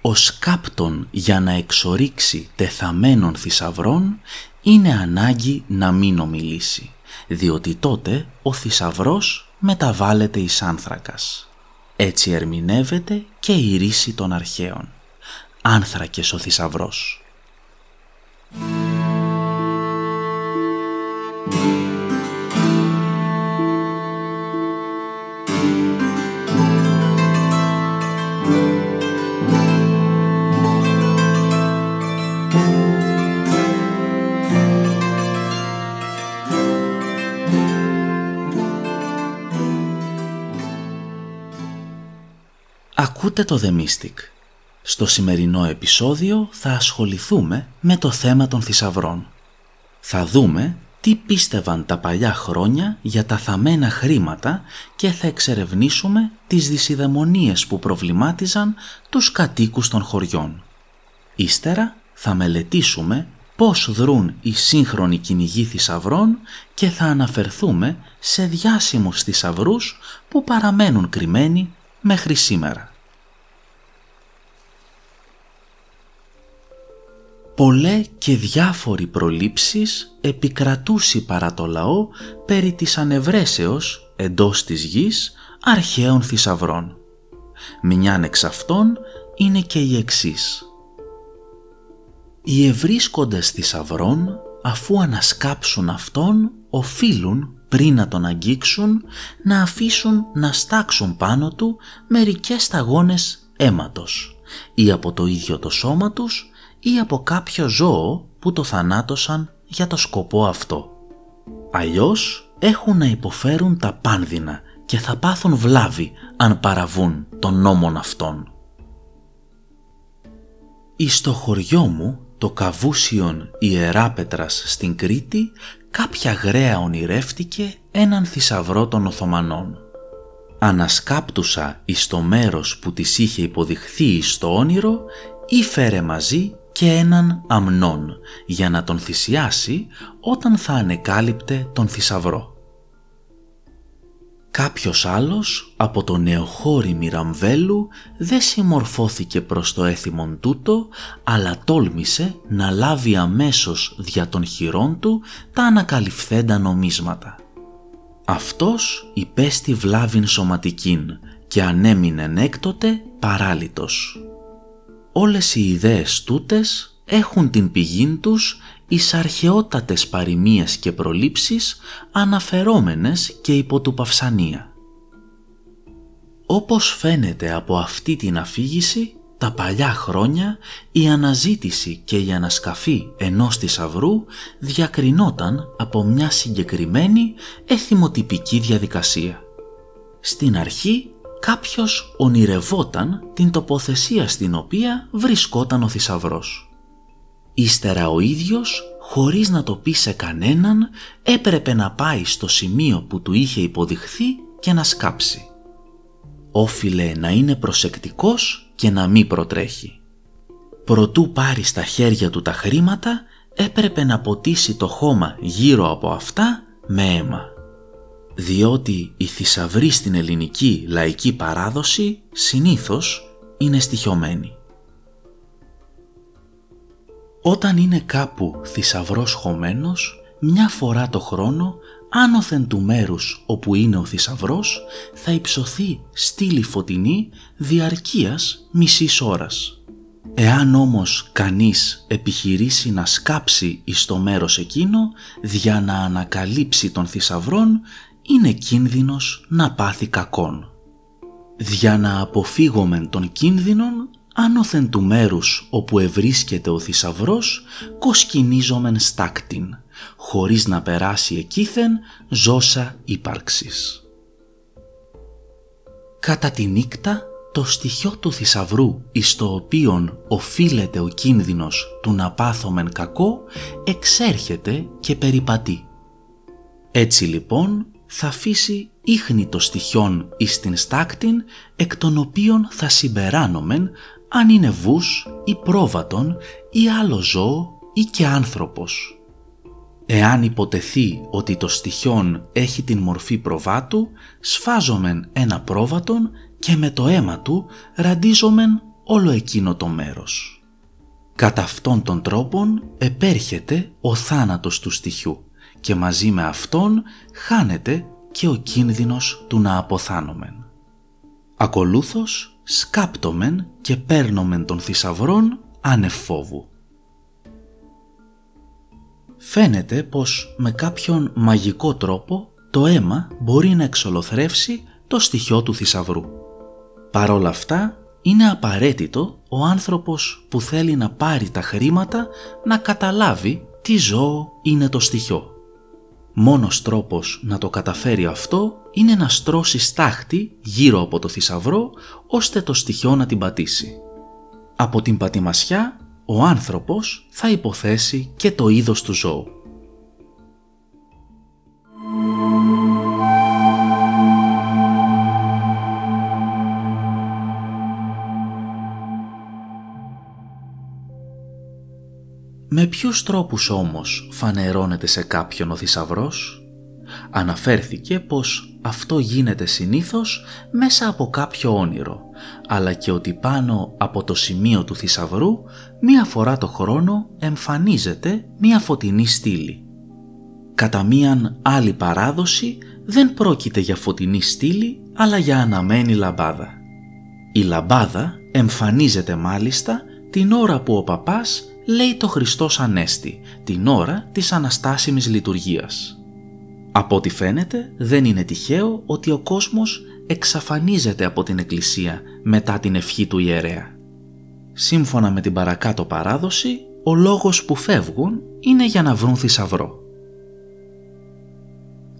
ο σκάπτον για να εξορίξει τεθαμένων θησαυρών είναι ανάγκη να μην ομιλήσει, διότι τότε ο θησαυρός μεταβάλλεται εις άνθρακας. Έτσι ερμηνεύεται και η ρίση των αρχαίων. Άνθρακες ο θησαυρός. Ακούτε το The Mystic. Στο σημερινό επεισόδιο θα ασχοληθούμε με το θέμα των θησαυρών. Θα δούμε τι πίστευαν τα παλιά χρόνια για τα θαμμένα χρήματα και θα εξερευνήσουμε τις δυσιδαιμονίες που προβλημάτιζαν τους κατοίκους των χωριών. Ύστερα θα μελετήσουμε πώς δρούν οι σύγχρονοι κυνηγοί θησαυρών και θα αναφερθούμε σε διάσημους θησαυρούς που παραμένουν κρυμμένοι μέχρι σήμερα. Πολλέ και διάφοροι προλήψεις επικρατούσι παρά το λαό περί της ανευρέσεως εντός της γης αρχαίων θησαυρών. Μιαν εξ αυτών είναι και η εξής. Οι ευρίσκοντες θησαυρών αφού ανασκάψουν αυτόν οφείλουν πριν να τον αγγίξουν να αφήσουν να στάξουν πάνω του μερικές σταγόνες αίματος ή από το ίδιο το σώμα τους ή από κάποιο ζώο που το θανάτωσαν για το σκοπό αυτό. Αλλιώς έχουν να υποφέρουν τα πάνδυνα και θα πάθουν βλάβη αν παραβούν των νόμων αυτών. Εις στο χωριό μου, το Καβούσιον Ιεράπετρας στην Κρήτη, κάποια γραία ονειρεύτηκε έναν θησαυρό των Οθωμανών. Ανασκάπτουσα εις το μέρος που της είχε υποδειχθεί εις το όνειρο ή φέρε μαζί και έναν αμνόν για να τον θυσιάσει όταν θα ανεκάλυπτε τον θησαυρό. Κάποιος άλλος από το νεοχώρι Μυραμβέλου δεν συμμορφώθηκε προς το έθιμον τούτο, αλλά τόλμησε να λάβει αμέσως δια των χειρών του τα ανακαλυφθέντα νομίσματα. Αυτός υπέστη βλάβην σωματικήν και ανέμεινε έκτοτε παράλυτος όλες οι ιδέες τούτες έχουν την πηγή τους εις αρχαιότατες παροιμίες και προλήψεις αναφερόμενες και υπό του Παυσανία. Όπως φαίνεται από αυτή την αφήγηση, τα παλιά χρόνια η αναζήτηση και η ανασκαφή ενός θησαυρού διακρινόταν από μια συγκεκριμένη εθιμοτυπική διαδικασία. Στην αρχή κάποιος ονειρευόταν την τοποθεσία στην οποία βρισκόταν ο θησαυρός. Ύστερα ο ίδιος, χωρίς να το πει σε κανέναν, έπρεπε να πάει στο σημείο που του είχε υποδειχθεί και να σκάψει. Όφιλε να είναι προσεκτικός και να μην προτρέχει. Προτού πάρει στα χέρια του τα χρήματα, έπρεπε να ποτίσει το χώμα γύρω από αυτά με αίμα διότι η θησαυροί στην ελληνική λαϊκή παράδοση συνήθως είναι στοιχειωμένη. Όταν είναι κάπου θησαυρός χωμένος, μια φορά το χρόνο, άνωθεν του μέρους όπου είναι ο θησαυρός, θα υψωθεί στήλη φωτεινή διαρκείας μισής ώρας. Εάν όμως κανείς επιχειρήσει να σκάψει εις το μέρος εκείνο, για να ανακαλύψει τον θησαυρόν, είναι κίνδυνος να πάθει κακόν. Δια να αποφύγομεν των κίνδυνων, άνωθεν του μέρους όπου ευρίσκεται ο θησαυρός, κοσκινίζομεν στάκτην, χωρίς να περάσει εκείθεν ζώσα ύπαρξης. Κατά τη νύχτα, το στοιχείο του θησαυρού εις το οποίον οφείλεται ο κίνδυνος του να πάθομεν κακό εξέρχεται και περιπατεί. Έτσι λοιπόν θα αφήσει ίχνη το στοιχιόν εις την στάκτην εκ των οποίων θα συμπεράνομεν αν είναι βούς ή πρόβατον ή άλλο ζώο ή και άνθρωπος. Εάν υποτεθεί ότι το στοιχιόν έχει την μορφή προβάτου, σφάζομεν ένα πρόβατον και με το αίμα του ραντίζομεν όλο εκείνο το μέρος. Κατά αυτόν τον τρόπον επέρχεται ο θάνατος του στοιχιού και μαζί με αυτόν χάνεται και ο κίνδυνος του να αποθάνομεν. Ακολούθως σκάπτομεν και παίρνομεν των θησαυρών ανεφόβου. Φαίνεται πως με κάποιον μαγικό τρόπο το αίμα μπορεί να εξολοθρεύσει το στοιχείο του θησαυρού. Παρόλα αυτά είναι απαραίτητο ο άνθρωπος που θέλει να πάρει τα χρήματα να καταλάβει τι ζώο είναι το στοιχείο. Μόνος τρόπος να το καταφέρει αυτό είναι να στρώσει στάχτη γύρω από το θησαυρό ώστε το στοιχείο να την πατήσει. Από την πατημασιά ο άνθρωπος θα υποθέσει και το είδος του ζώου. Με ποιους τρόπους όμως φανερώνεται σε κάποιον ο θησαυρός; Αναφέρθηκε πως αυτό γίνεται συνήθως μέσα από κάποιο όνειρο, αλλά και ότι πάνω από το σημείο του θησαυρού μία φορά το χρόνο εμφανίζεται μία φωτεινή στήλη. Κατά μίαν άλλη παράδοση δεν πρόκειται για φωτεινή στήλη αλλά για αναμένη λαμπάδα. Η λαμπάδα εμφανίζεται μάλιστα την ώρα που ο παπάς λέει το Χριστός Ανέστη, την ώρα της Αναστάσιμης Λειτουργίας. Από ό,τι φαίνεται δεν είναι τυχαίο ότι ο κόσμος εξαφανίζεται από την Εκκλησία μετά την ευχή του ιερέα. Σύμφωνα με την παρακάτω παράδοση, ο λόγος που φεύγουν είναι για να βρουν θησαυρό.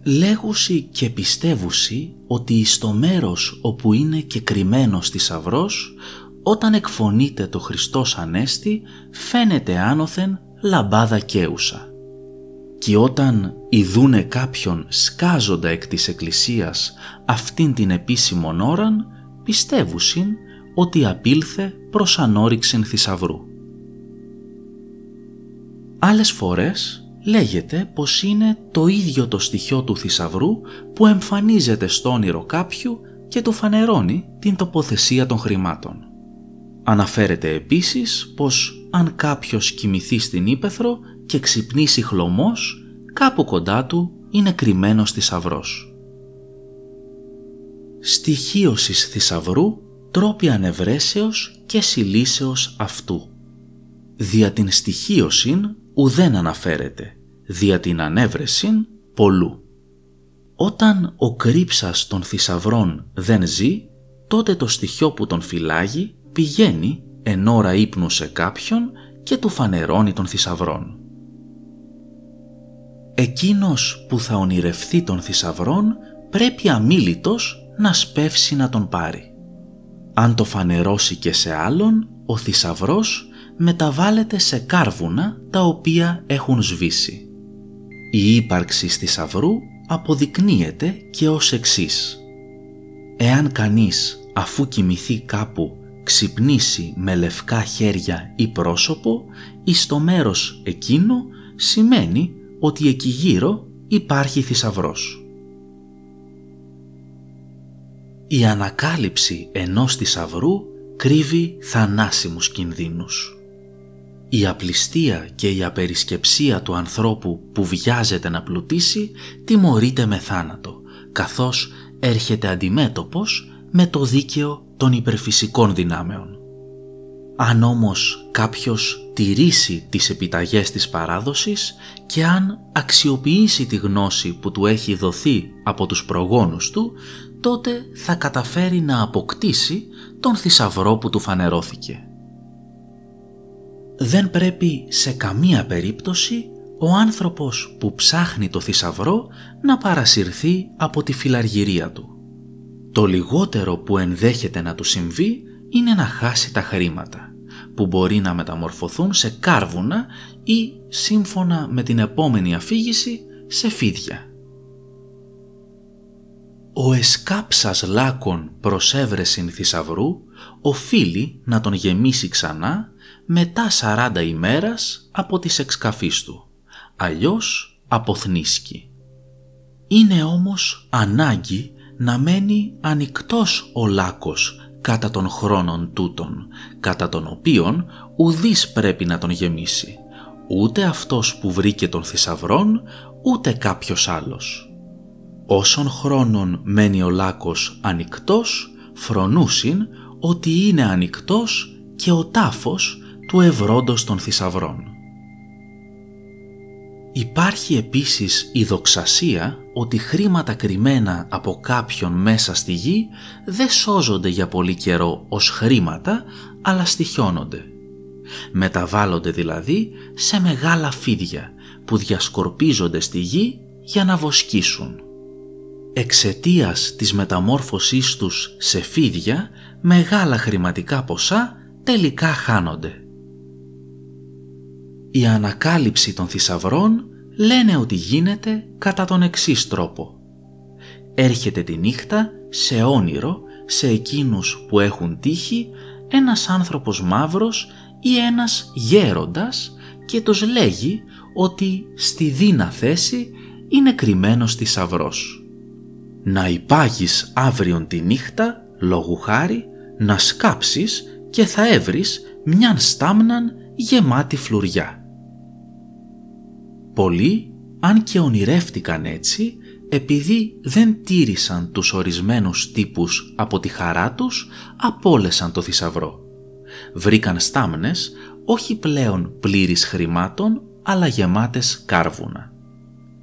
Λέγουσι και πιστεύουσι ότι στο μέρος όπου είναι και κρυμμένος θησαυρός, όταν εκφωνείται το Χριστός Ανέστη φαίνεται άνωθεν λαμπάδα καίουσα. Και όταν ειδούνε κάποιον σκάζοντα εκ της Εκκλησίας αυτήν την επίσημον ώραν, πιστεύουσιν ότι απήλθε προς ανώριξεν θησαυρού. Άλλες φορές λέγεται πως είναι το ίδιο το στοιχείο του θησαυρού που εμφανίζεται στο όνειρο κάποιου και του φανερώνει την τοποθεσία των χρημάτων. Αναφέρεται επίσης πως αν κάποιος κοιμηθεί στην ύπεθρο και ξυπνήσει χλωμός, κάπου κοντά του είναι κρυμμένος θησαυρός. Στοιχείωσης θησαυρού τρόποι ανευρέσεως και συλλήσεως αυτού. Δια την στοιχείωσιν ουδέν αναφέρεται, δια την ανέβρεσιν πολλού. Όταν ο κρύψας των θησαυρών δεν ζει, τότε το στοιχείο που τον φυλάγει πηγαίνει εν ώρα ύπνου σε κάποιον και του φανερώνει των θησαυρών. Εκείνος που θα ονειρευθεί των θησαυρών πρέπει αμήλυτος να σπεύσει να τον πάρει. Αν το φανερώσει και σε άλλον, ο θησαυρός μεταβάλλεται σε κάρβουνα τα οποία έχουν σβήσει. Η ύπαρξη θησαυρού αποδεικνύεται και ως εξής. Εάν κανείς αφού κοιμηθεί κάπου ξυπνήσει με λευκά χέρια ή πρόσωπο ή στο μέρος εκείνο σημαίνει ότι εκεί γύρω υπάρχει θησαυρός. Η ανακάλυψη ενός θησαυρού κρύβει θανάσιμους κινδύνους. Η απληστία και η απερισκεψία του ανθρώπου που βιάζεται να πλουτίσει τιμωρείται με θάνατο, καθώς έρχεται αντιμέτωπος με το δίκαιο των υπερφυσικών δυνάμεων. Αν όμως κάποιος τηρήσει τις επιταγές της παράδοσης και αν αξιοποιήσει τη γνώση που του έχει δοθεί από τους προγόνους του, τότε θα καταφέρει να αποκτήσει τον θησαυρό που του φανερώθηκε. Δεν πρέπει σε καμία περίπτωση ο άνθρωπος που ψάχνει το θησαυρό να παρασυρθεί από τη φιλαργυρία του. Το λιγότερο που ενδέχεται να του συμβεί είναι να χάσει τα χρήματα, που μπορεί να μεταμορφωθούν σε κάρβουνα ή, σύμφωνα με την επόμενη αφήγηση, σε φίδια. Ο εσκάψας λάκων προς έβρεσιν θησαυρού οφείλει να τον γεμίσει ξανά μετά 40 ημέρας από τις εξκαφής του, αλλιώς αποθνίσκει. Είναι όμως ανάγκη να μένει ανοιχτός ο λάκκος κατά των χρόνων τούτων, κατά των οποίων ουδής πρέπει να τον γεμίσει, ούτε αυτός που βρήκε τον θησαυρών, ούτε κάποιος άλλος. Όσον χρόνων μένει ο λάκος ανοιχτός, φρονούσιν ότι είναι ανοιχτός και ο τάφος του ευρώντος των θησαυρών. Υπάρχει επίσης η δοξασία ότι χρήματα κρυμμένα από κάποιον μέσα στη γη δεν σώζονται για πολύ καιρό ως χρήματα, αλλά στοιχιώνονται. Μεταβάλλονται δηλαδή σε μεγάλα φίδια που διασκορπίζονται στη γη για να βοσκήσουν. Εξαιτίας της μεταμόρφωσής τους σε φίδια, μεγάλα χρηματικά ποσά τελικά χάνονται. Η ανακάλυψη των θησαυρών λένε ότι γίνεται κατά τον εξής τρόπο. Έρχεται τη νύχτα σε όνειρο σε εκείνους που έχουν τύχει ένας άνθρωπος μαύρος ή ένας γέροντας και τους λέγει ότι στη δίνα θέση είναι κρυμμένος θησαυρός. Να υπάγεις αύριον τη νύχτα, λόγου χάρη, να σκάψεις και θα έβρεις μιαν στάμναν γεμάτη φλουριά. Πολλοί, αν και ονειρεύτηκαν έτσι, επειδή δεν τήρησαν τους ορισμένους τύπους από τη χαρά τους, απόλεσαν το θησαυρό. Βρήκαν στάμνες, όχι πλέον πλήρης χρημάτων, αλλά γεμάτες κάρβουνα.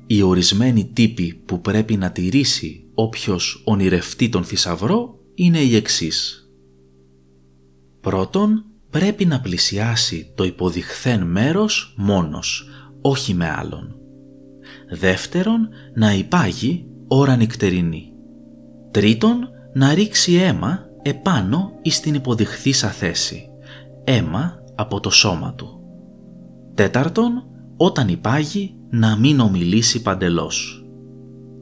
Οι ορισμένοι τύποι που πρέπει να τηρήσει όποιος ονειρευτεί τον θησαυρό είναι οι εξής. Πρώτον, πρέπει να πλησιάσει το υποδειχθέν μέρος μόνος, όχι με άλλον. Δεύτερον, να υπάγει ώρα νυχτερινή. Τρίτον, να ρίξει αίμα επάνω ή στην υποδειχθήσα θέση. Αίμα από το σώμα του. Τέταρτον, όταν υπάγει να μην ομιλήσει παντελώς.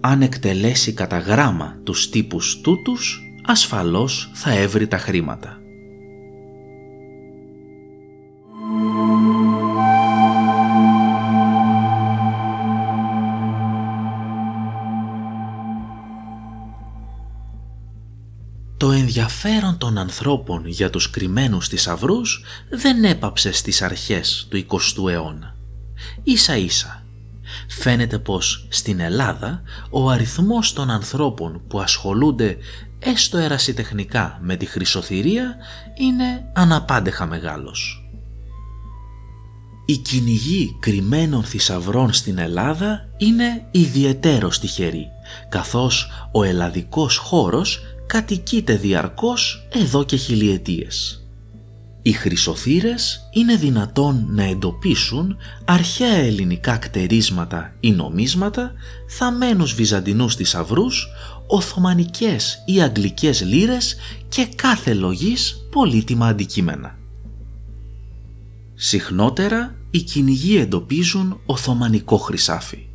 Αν εκτελέσει κατά γράμμα τους τύπους τούτους, ασφαλώς θα έβρει τα χρήματα. Ενδιαφέρον των ανθρώπων για τους κρυμμένους θησαυρού δεν έπαψε στις αρχές του 20ου αιώνα. Ίσα ίσα. Φαίνεται πως στην Ελλάδα ο αριθμός των ανθρώπων που ασχολούνται έστω ερασιτεχνικά με τη χρυσοθυρία είναι αναπάντεχα μεγάλος. Η κυνηγή κρυμμένων θησαυρών στην Ελλάδα είναι ιδιαιτέρω τυχερή, καθώς ο ελλαδικός χώρος κατοικείται διαρκώς εδώ και χιλιετίες. Οι χρυσοθύρες είναι δυνατόν να εντοπίσουν αρχαία ελληνικά κτερίσματα ή νομίσματα, θαμένους βυζαντινούς θησαυρούς, οθωμανικές ή αγγλικές λύρες και κάθε λογής πολύτιμα αντικείμενα. Συχνότερα οι κυνηγοί εντοπίζουν οθωμανικό χρυσάφι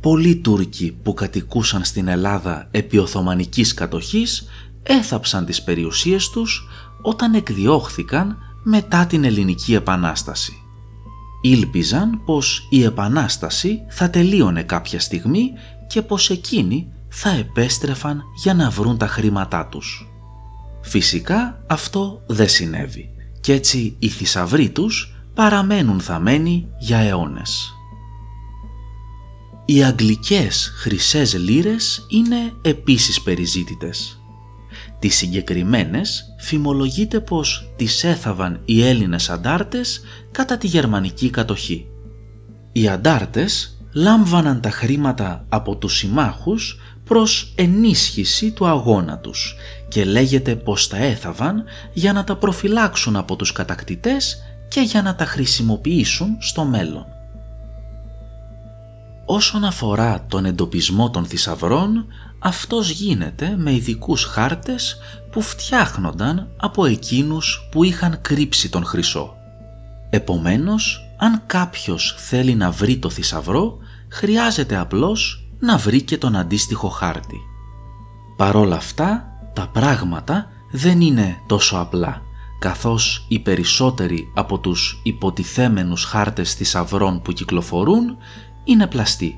πολλοί Τούρκοι που κατοικούσαν στην Ελλάδα επί Οθωμανικής κατοχής έθαψαν τις περιουσίες τους όταν εκδιώχθηκαν μετά την Ελληνική Επανάσταση. Ήλπιζαν πως η Επανάσταση θα τελείωνε κάποια στιγμή και πως εκείνοι θα επέστρεφαν για να βρουν τα χρήματά τους. Φυσικά αυτό δεν συνέβη και έτσι οι θησαυροί τους παραμένουν θαμένοι για αιώνες. Οι αγγλικές χρυσές λύρες είναι επίσης περιζήτητες. Τις συγκεκριμένες φημολογείται πως τις έθαβαν οι Έλληνες αντάρτες κατά τη γερμανική κατοχή. Οι αντάρτες λάμβαναν τα χρήματα από τους συμμάχους προς ενίσχυση του αγώνα τους και λέγεται πως τα έθαβαν για να τα προφυλάξουν από τους κατακτητές και για να τα χρησιμοποιήσουν στο μέλλον. Όσον αφορά τον εντοπισμό των θησαυρών, αυτός γίνεται με ειδικούς χάρτες που φτιάχνονταν από εκείνους που είχαν κρύψει τον χρυσό. Επομένως, αν κάποιος θέλει να βρει το θησαυρό, χρειάζεται απλώς να βρει και τον αντίστοιχο χάρτη. Παρόλα αυτά, τα πράγματα δεν είναι τόσο απλά, καθώς οι περισσότεροι από τους υποτιθέμενους χάρτες θησαυρών που κυκλοφορούν είναι πλαστή.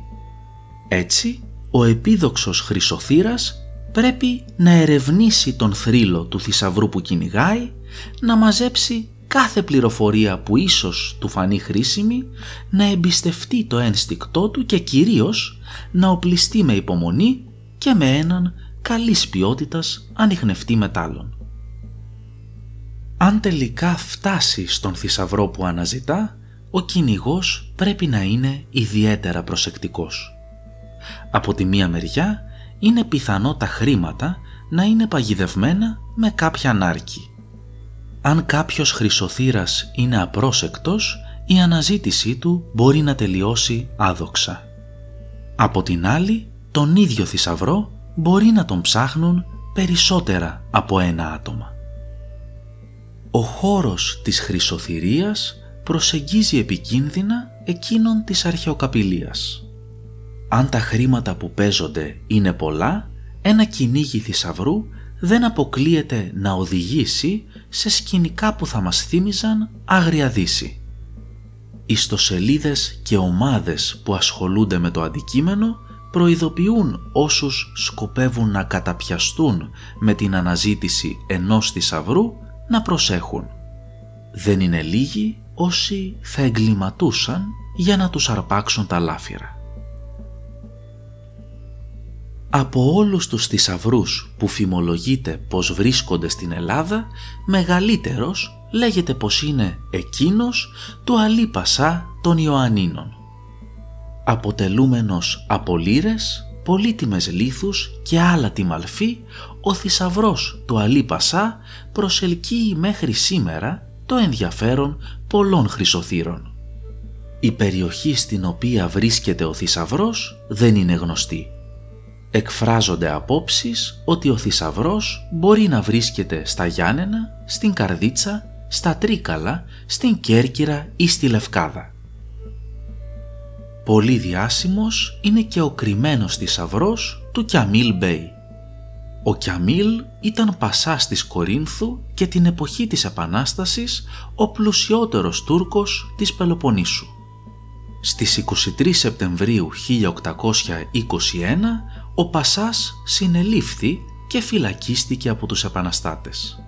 Έτσι, ο επίδοξος χρυσοθύρας πρέπει να ερευνήσει τον θρύλο του θησαυρού που κυνηγάει, να μαζέψει κάθε πληροφορία που ίσως του φανεί χρήσιμη, να εμπιστευτεί το ένστικτό του και κυρίως να οπλιστεί με υπομονή και με έναν καλής ποιότητας ανιχνευτή μετάλλων. Αν τελικά φτάσει στον θησαυρό που αναζητά, ο κυνηγός πρέπει να είναι ιδιαίτερα προσεκτικός. Από τη μία μεριά είναι πιθανό τα χρήματα να είναι παγιδευμένα με κάποια νάρκη. Αν κάποιος χρυσοθύρας είναι απρόσεκτος, η αναζήτησή του μπορεί να τελειώσει άδοξα. Από την άλλη, τον ίδιο θησαυρό μπορεί να τον ψάχνουν περισσότερα από ένα άτομα. Ο χώρος της χρυσοθυρίας προσεγγίζει επικίνδυνα εκείνον της αρχαιοκαπηλείας. Αν τα χρήματα που παίζονται είναι πολλά, ένα κυνήγι θησαυρού δεν αποκλείεται να οδηγήσει σε σκηνικά που θα μας θύμιζαν άγρια δύση. Ιστοσελίδες και ομάδες που ασχολούνται με το αντικείμενο προειδοποιούν όσους σκοπεύουν να καταπιαστούν με την αναζήτηση ενός θησαυρού να προσέχουν. Δεν είναι λίγοι όσοι θα εγκληματούσαν για να τους αρπάξουν τα λάφυρα. Από όλους τους θησαυρούς που φημολογείται πως βρίσκονται στην Ελλάδα, μεγαλύτερος λέγεται πως είναι εκείνος του Αλή Πασά των Ιωαννίνων. Αποτελούμενος από λύρες, πολύτιμες λίθους και άλλα τιμαλφή, ο θησαυρός του Αλή Πασά προσελκύει μέχρι σήμερα το ενδιαφέρον πολλών χρυσοθήρων. Η περιοχή στην οποία βρίσκεται ο θησαυρός δεν είναι γνωστή. Εκφράζονται απόψεις ότι ο θησαυρός μπορεί να βρίσκεται στα Γιάννενα, στην Καρδίτσα, στα Τρίκαλα, στην Κέρκυρα ή στη Λευκάδα. Πολύ διάσημος είναι και ο κρυμμένος θησαυρός του Κιαμίλ Μπέι. Ο Κιαμίλ ήταν πασάς της Κορίνθου και την εποχή της Επανάστασης ο πλουσιότερος Τούρκος της Πελοποννήσου. Στις 23 Σεπτεμβρίου 1821 ο Πασάς συνελήφθη και φυλακίστηκε από τους επαναστάτες.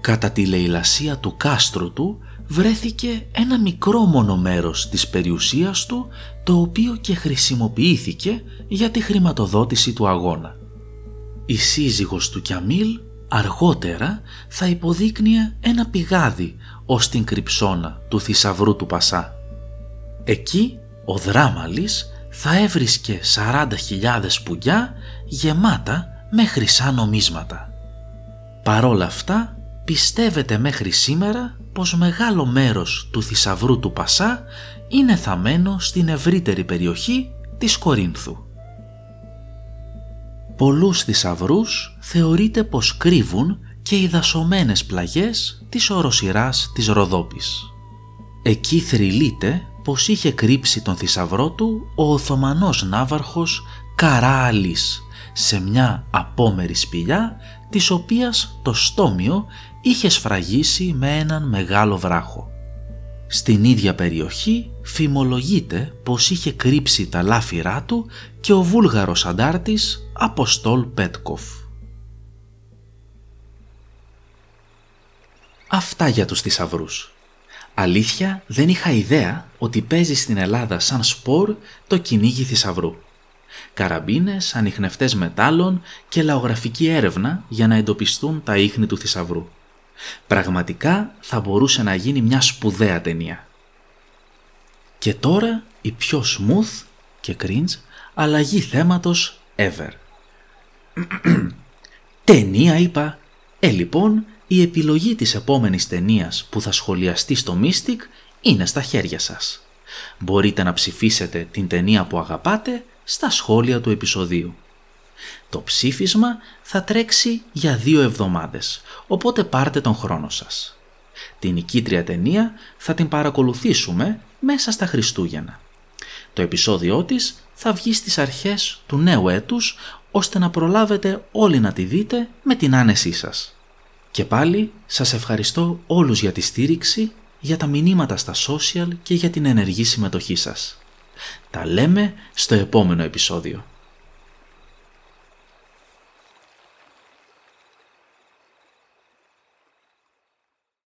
Κατά τη λαιλασία του κάστρου του βρέθηκε ένα μικρό μόνο μέρος της περιουσίας του το οποίο και χρησιμοποιήθηκε για τη χρηματοδότηση του αγώνα. Η σύζυγος του Κιαμίλ αργότερα θα υποδείκνυε ένα πηγάδι ως την κρυψώνα του θησαυρού του Πασά. Εκεί ο Δράμαλης θα έβρισκε 40.000 πουλιά γεμάτα με χρυσά νομίσματα. Παρόλα αυτά πιστεύετε μέχρι σήμερα πως μεγάλο μέρος του θησαυρού του Πασά είναι θαμένο στην ευρύτερη περιοχή της Κορίνθου. Πολλούς θησαυρούς θεωρείται πως κρύβουν και οι δασωμένες πλαγιές της οροσυράς της Ροδόπης. Εκεί θρυλείται πως είχε κρύψει τον θησαυρό του ο Οθωμανός ναύαρχος Καρά σε μια απόμερη σπηλιά της οποίας το στόμιο είχε σφραγίσει με έναν μεγάλο βράχο. Στην ίδια περιοχή φημολογείται πως είχε κρύψει τα λάφυρά του και ο βούλγαρος αντάρτης Αποστόλ Πέτκοφ. Αυτά για τους θησαυρούς. Αλήθεια δεν είχα ιδέα ότι παίζει στην Ελλάδα σαν σπορ το κυνήγι θησαυρού. Καραμπίνες, ανιχνευτές μετάλλων και λαογραφική έρευνα για να εντοπιστούν τα ίχνη του θησαυρού. Πραγματικά θα μπορούσε να γίνει μια σπουδαία ταινία. Και τώρα η πιο smooth και cringe αλλαγή θέματος ever. Ταινία είπα. Ε λοιπόν η επιλογή της επόμενης ταινίας που θα σχολιαστεί στο Mystic είναι στα χέρια σας. Μπορείτε να ψηφίσετε την ταινία που αγαπάτε στα σχόλια του επεισοδίου. Το ψήφισμα θα τρέξει για δύο εβδομάδες, οπότε πάρτε τον χρόνο σας. Την νικήτρια ταινία θα την παρακολουθήσουμε μέσα στα Χριστούγεννα. Το επεισόδιό της θα βγει στις αρχές του νέου έτους, ώστε να προλάβετε όλοι να τη δείτε με την άνεσή σας. Και πάλι σας ευχαριστώ όλους για τη στήριξη, για τα μηνύματα στα social και για την ενεργή συμμετοχή σας. Τα λέμε στο επόμενο επεισόδιο.